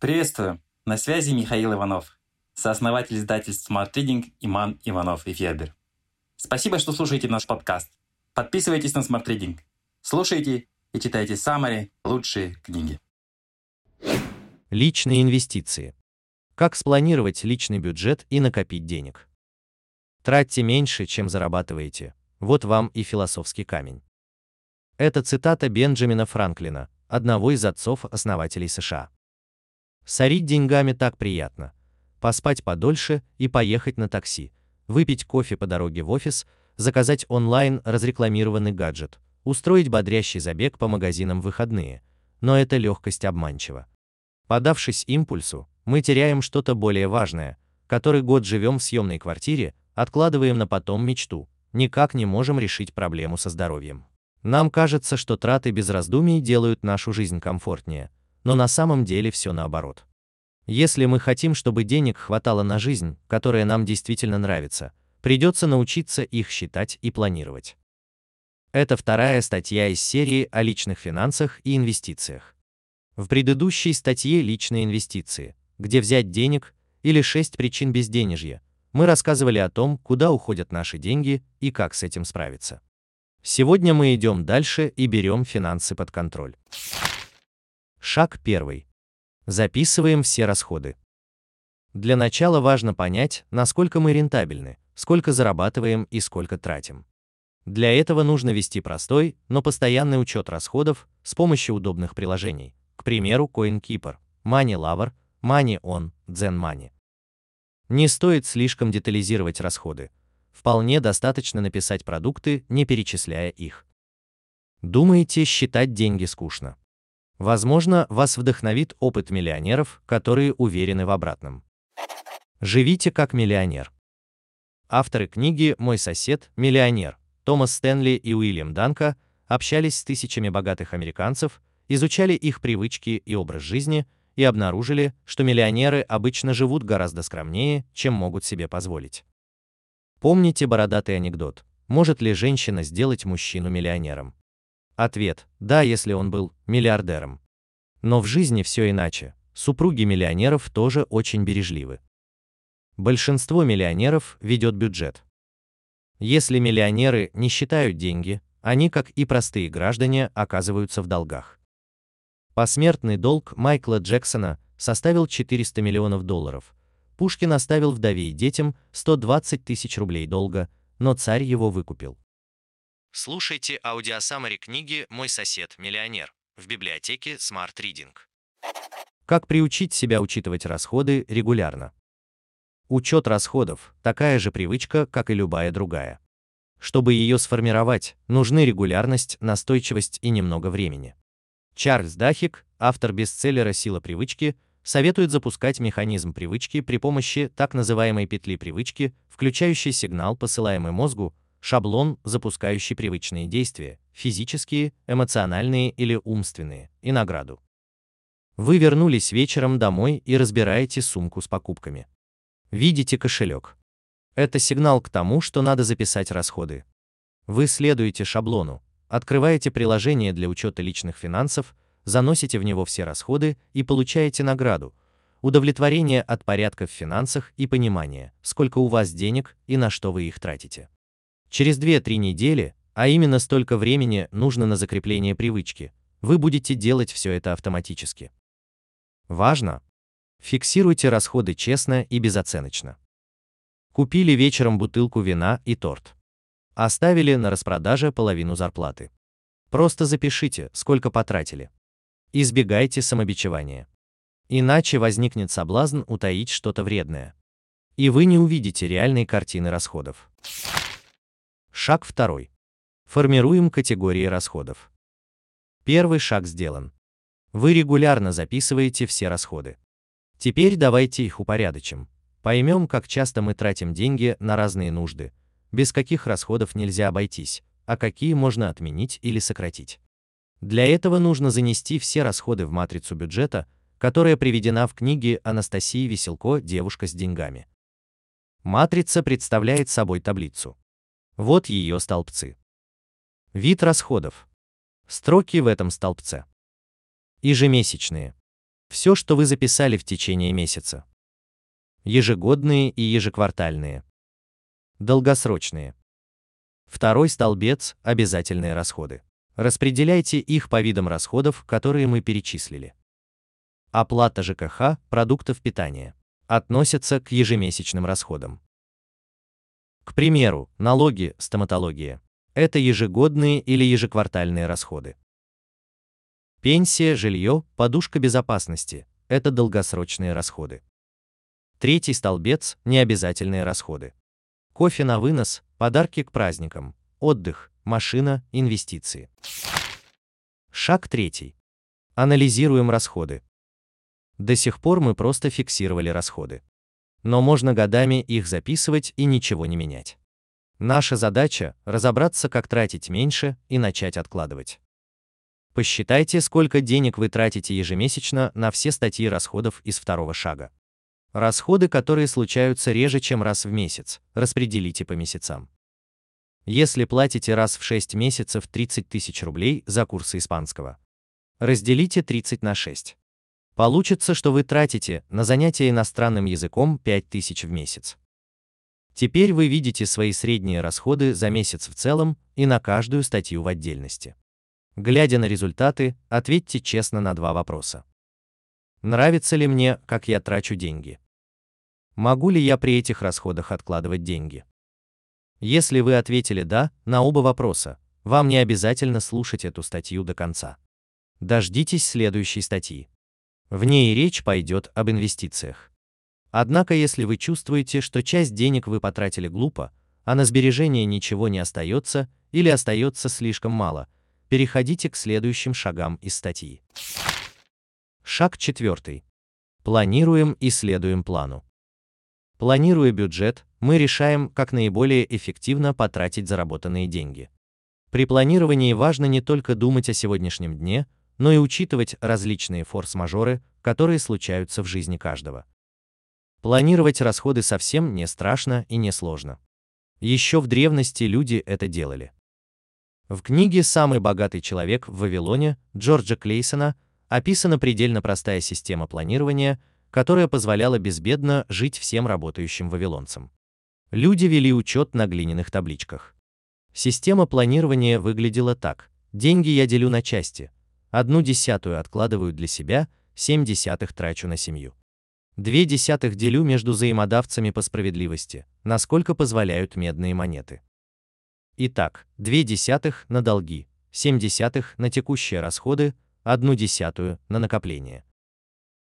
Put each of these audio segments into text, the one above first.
Приветствую! На связи Михаил Иванов, сооснователь издательств Smart Reading Иман Иванов и Федер. Спасибо, что слушаете наш подкаст. Подписывайтесь на Smart Reading. Слушайте и читайте самые лучшие книги. Личные инвестиции. Как спланировать личный бюджет и накопить денег? Тратьте меньше, чем зарабатываете. Вот вам и философский камень. Это цитата Бенджамина Франклина, одного из отцов-основателей США. Сорить деньгами так приятно. Поспать подольше и поехать на такси, выпить кофе по дороге в офис, заказать онлайн разрекламированный гаджет, устроить бодрящий забег по магазинам в выходные. Но эта легкость обманчива. Подавшись импульсу, мы теряем что-то более важное, который год живем в съемной квартире, откладываем на потом мечту, никак не можем решить проблему со здоровьем. Нам кажется, что траты без раздумий делают нашу жизнь комфортнее, но на самом деле все наоборот. Если мы хотим, чтобы денег хватало на жизнь, которая нам действительно нравится, придется научиться их считать и планировать. Это вторая статья из серии о личных финансах и инвестициях. В предыдущей статье «Личные инвестиции. Где взять денег» или «6 причин безденежья» мы рассказывали о том, куда уходят наши деньги и как с этим справиться. Сегодня мы идем дальше и берем финансы под контроль. Шаг первый. Записываем все расходы. Для начала важно понять, насколько мы рентабельны, сколько зарабатываем и сколько тратим. Для этого нужно вести простой, но постоянный учет расходов с помощью удобных приложений, к примеру, CoinKeeper, MoneyLover, MoneyOn, ZenMoney. Не стоит слишком детализировать расходы, вполне достаточно написать продукты, не перечисляя их. Думаете, считать деньги скучно? Возможно, вас вдохновит опыт миллионеров, которые уверены в обратном. Живите как миллионер. Авторы книги «Мой сосед – миллионер» Томас Стэнли и Уильям Данка общались с тысячами богатых американцев, изучали их привычки и образ жизни и обнаружили, что миллионеры обычно живут гораздо скромнее, чем могут себе позволить. Помните бородатый анекдот? Может ли женщина сделать мужчину миллионером? Ответ – да, если он был миллиардером. Но в жизни все иначе. Супруги миллионеров тоже очень бережливы. Большинство миллионеров ведет бюджет. Если миллионеры не считают деньги, они, как и простые граждане, оказываются в долгах. Посмертный долг Майкла Джексона составил 400 миллионов долларов, Пушкин оставил вдове и детям 120 тысяч рублей долга, но царь его выкупил. Слушайте аудиосаммари книги «Мой сосед – миллионер» в библиотеке Smart Reading. Как приучить себя учитывать расходы регулярно? Учет расходов – такая же привычка, как и любая другая. Чтобы ее сформировать, нужны регулярность, настойчивость и немного времени. Чарльз Дахик, автор бестселлера «Сила привычки», советует запускать механизм привычки при помощи так называемой петли привычки, включающей сигнал, посылаемый мозгу, шаблон, запускающий привычные действия, физические, эмоциональные или умственные, и награду. Вы вернулись вечером домой и разбираете сумку с покупками. Видите кошелек. Это сигнал к тому, что надо записать расходы. Вы следуете шаблону, открываете приложение для учета личных финансов, заносите в него все расходы и получаете награду, удовлетворение от порядка в финансах и понимание, сколько у вас денег и на что вы их тратите. Через 2-3 недели, а именно столько времени нужно на закрепление привычки, вы будете делать все это автоматически. Важно! Фиксируйте расходы честно и безоценочно. Купили вечером бутылку вина и торт. Оставили на распродаже половину зарплаты. Просто запишите, сколько потратили. Избегайте самобичевания. Иначе возникнет соблазн утаить что-то вредное. И вы не увидите реальной картины расходов. Шаг второй. Формируем категории расходов. Первый шаг сделан. Вы регулярно записываете все расходы. Теперь давайте их упорядочим. Поймем, как часто мы тратим деньги на разные нужды, без каких расходов нельзя обойтись, а какие можно отменить или сократить. Для этого нужно занести все расходы в матрицу бюджета, которая приведена в книге Анастасии Веселко «Девушка с деньгами». Матрица представляет собой таблицу. Вот ее столбцы. Вид расходов. Строки в этом столбце. Ежемесячные. Все, что вы записали в течение месяца. Ежегодные и ежеквартальные. Долгосрочные. Второй столбец – обязательные расходы. Распределяйте их по видам расходов, которые мы перечислили. Оплата ЖКХ, продуктов питания. Относятся к ежемесячным расходам. К примеру, налоги, стоматология. Это ежегодные или ежеквартальные расходы. Пенсия, жилье, подушка безопасности – это долгосрочные расходы. Третий столбец – необязательные расходы. Кофе на вынос, подарки к праздникам, отдых, машина, инвестиции. Шаг третий. Анализируем расходы. До сих пор мы просто фиксировали расходы. Но можно годами их записывать и ничего не менять. Наша задача – разобраться, как тратить меньше и начать откладывать. Посчитайте, сколько денег вы тратите ежемесячно на все статьи расходов из второго шага. Расходы, которые случаются реже, чем раз в месяц, распределите по месяцам. Если платите раз в 6 месяцев 30 тысяч рублей за курсы испанского, разделите 30 на 6. Получится, что вы тратите на занятия иностранным языком 5 тысяч в месяц. Теперь вы видите свои средние расходы за месяц в целом и на каждую статью в отдельности. Глядя на результаты, ответьте честно на два вопроса. Нравится ли мне, как я трачу деньги? Могу ли я при этих расходах откладывать деньги? Если вы ответили «да» на оба вопроса, вам не обязательно слушать эту статью до конца. Дождитесь следующей статьи. В ней речь пойдет об инвестициях. Однако если вы чувствуете, что часть денег вы потратили глупо, а на сбережение ничего не остается или остается слишком мало, переходите к следующим шагам из статьи. Шаг четвертый. Планируем и следуем плану. Планируя бюджет, мы решаем, как наиболее эффективно потратить заработанные деньги. При планировании важно не только думать о сегодняшнем дне, но и учитывать различные форс-мажоры, которые случаются в жизни каждого. Планировать расходы совсем не страшно и не сложно. Еще в древности люди это делали. В книге «Самый богатый человек в Вавилоне» Джорджа Клейсона описана предельно простая система планирования, которая позволяла безбедно жить всем работающим вавилонцам. Люди вели учет на глиняных табличках. Система планирования выглядела так. Деньги я делю на части. Одну десятую откладываю для себя, семь десятых трачу на семью. Две десятых делю между взаимодавцами по справедливости, насколько позволяют медные монеты. Итак, две десятых на долги, семь десятых на текущие расходы, одну десятую на накопление.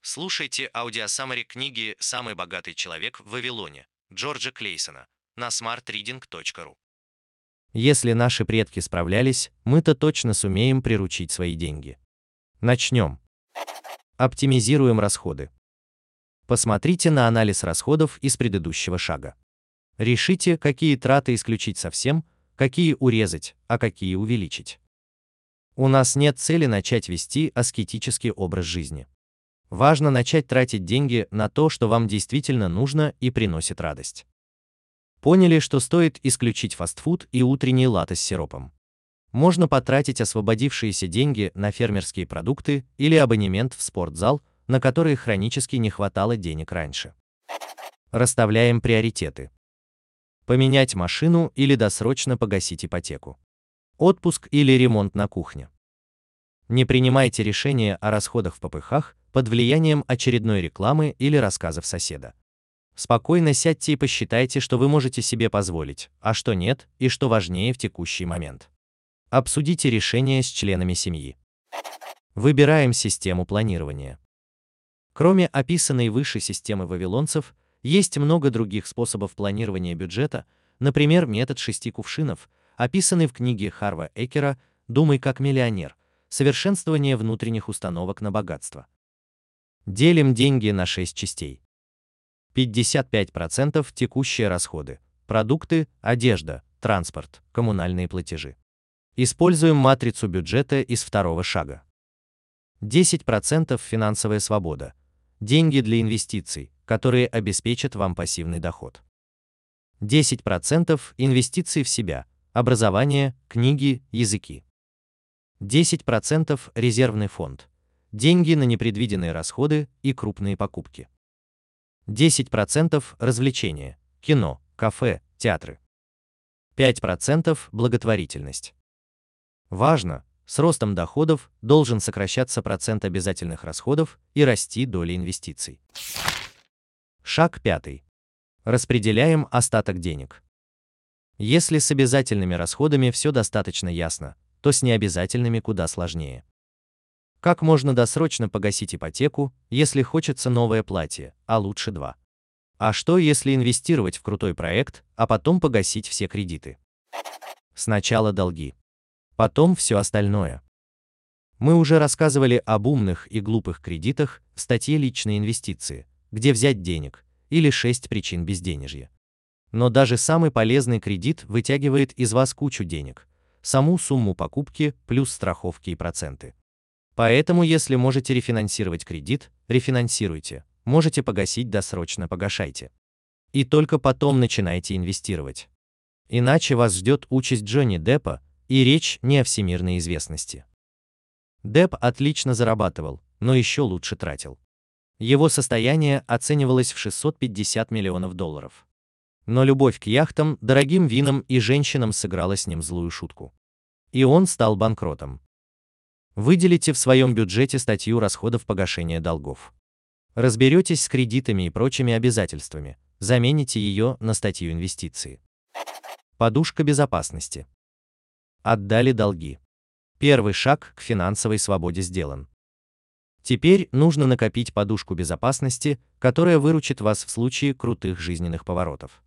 Слушайте аудиосаммари книги «Самый богатый человек в Вавилоне» Джорджа Клейсона на smartreading.ru. Если наши предки справлялись, мы-то точно сумеем приручить свои деньги. Начнем. Оптимизируем расходы. Посмотрите на анализ расходов из предыдущего шага. Решите, какие траты исключить совсем, какие урезать, а какие увеличить. У нас нет цели начать вести аскетический образ жизни. Важно начать тратить деньги на то, что вам действительно нужно и приносит радость. Поняли, что стоит исключить фастфуд и утренние латы с сиропом. Можно потратить освободившиеся деньги на фермерские продукты или абонемент в спортзал, на который хронически не хватало денег раньше. Расставляем приоритеты поменять машину или досрочно погасить ипотеку. Отпуск или ремонт на кухне. Не принимайте решения о расходах в попыхах под влиянием очередной рекламы или рассказов соседа. Спокойно сядьте и посчитайте, что вы можете себе позволить, а что нет, и что важнее в текущий момент. Обсудите решение с членами семьи. Выбираем систему планирования. Кроме описанной выше системы вавилонцев, есть много других способов планирования бюджета, например, метод шести кувшинов, описанный в книге Харва Экера «Думай как миллионер. Совершенствование внутренних установок на богатство». Делим деньги на шесть частей. 55% текущие расходы, продукты, одежда, транспорт, коммунальные платежи. Используем матрицу бюджета из второго шага. 10% финансовая свобода, деньги для инвестиций, которые обеспечат вам пассивный доход. 10% инвестиций в себя, образование, книги, языки. 10% резервный фонд, деньги на непредвиденные расходы и крупные покупки. 10% развлечения, кино, кафе, театры. 5% благотворительность. Важно, с ростом доходов должен сокращаться процент обязательных расходов и расти доля инвестиций. Шаг пятый. Распределяем остаток денег. Если с обязательными расходами все достаточно ясно, то с необязательными куда сложнее. Как можно досрочно погасить ипотеку, если хочется новое платье, а лучше два? А что, если инвестировать в крутой проект, а потом погасить все кредиты? Сначала долги. Потом все остальное. Мы уже рассказывали об умных и глупых кредитах в статье «Личные инвестиции», где взять денег, или 6 причин безденежья. Но даже самый полезный кредит вытягивает из вас кучу денег, саму сумму покупки плюс страховки и проценты. Поэтому, если можете рефинансировать кредит, рефинансируйте, можете погасить досрочно погашайте. И только потом начинайте инвестировать. Иначе вас ждет участь Джонни Деппа, и речь не о всемирной известности. Депп отлично зарабатывал, но еще лучше тратил. Его состояние оценивалось в 650 миллионов долларов. Но любовь к яхтам, дорогим винам и женщинам сыграла с ним злую шутку. И он стал банкротом. Выделите в своем бюджете статью расходов погашения долгов. Разберетесь с кредитами и прочими обязательствами, замените ее на статью инвестиции. Подушка безопасности. Отдали долги. Первый шаг к финансовой свободе сделан. Теперь нужно накопить подушку безопасности, которая выручит вас в случае крутых жизненных поворотов.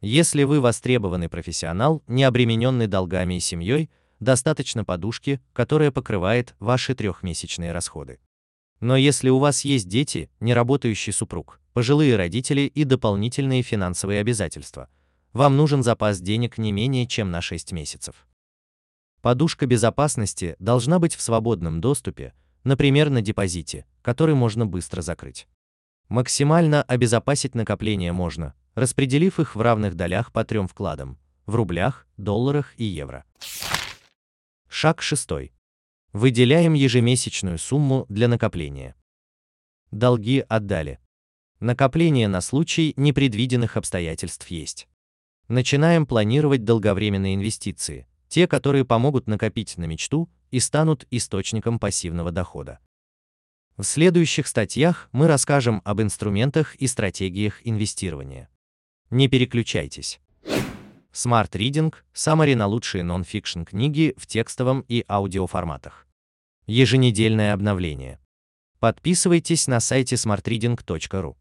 Если вы востребованный профессионал, не обремененный долгами и семьей, достаточно подушки, которая покрывает ваши трехмесячные расходы. Но если у вас есть дети, неработающий супруг, пожилые родители и дополнительные финансовые обязательства, вам нужен запас денег не менее чем на 6 месяцев. Подушка безопасности должна быть в свободном доступе, например, на депозите, который можно быстро закрыть. Максимально обезопасить накопления можно, распределив их в равных долях по трем вкладам – в рублях, долларах и евро. Шаг шестой. Выделяем ежемесячную сумму для накопления. Долги отдали. Накопление на случай непредвиденных обстоятельств есть. Начинаем планировать долговременные инвестиции, те, которые помогут накопить на мечту и станут источником пассивного дохода. В следующих статьях мы расскажем об инструментах и стратегиях инвестирования. Не переключайтесь. Smart Reading – самари на лучшие нон-фикшн книги в текстовом и аудиоформатах. Еженедельное обновление. Подписывайтесь на сайте smartreading.ru.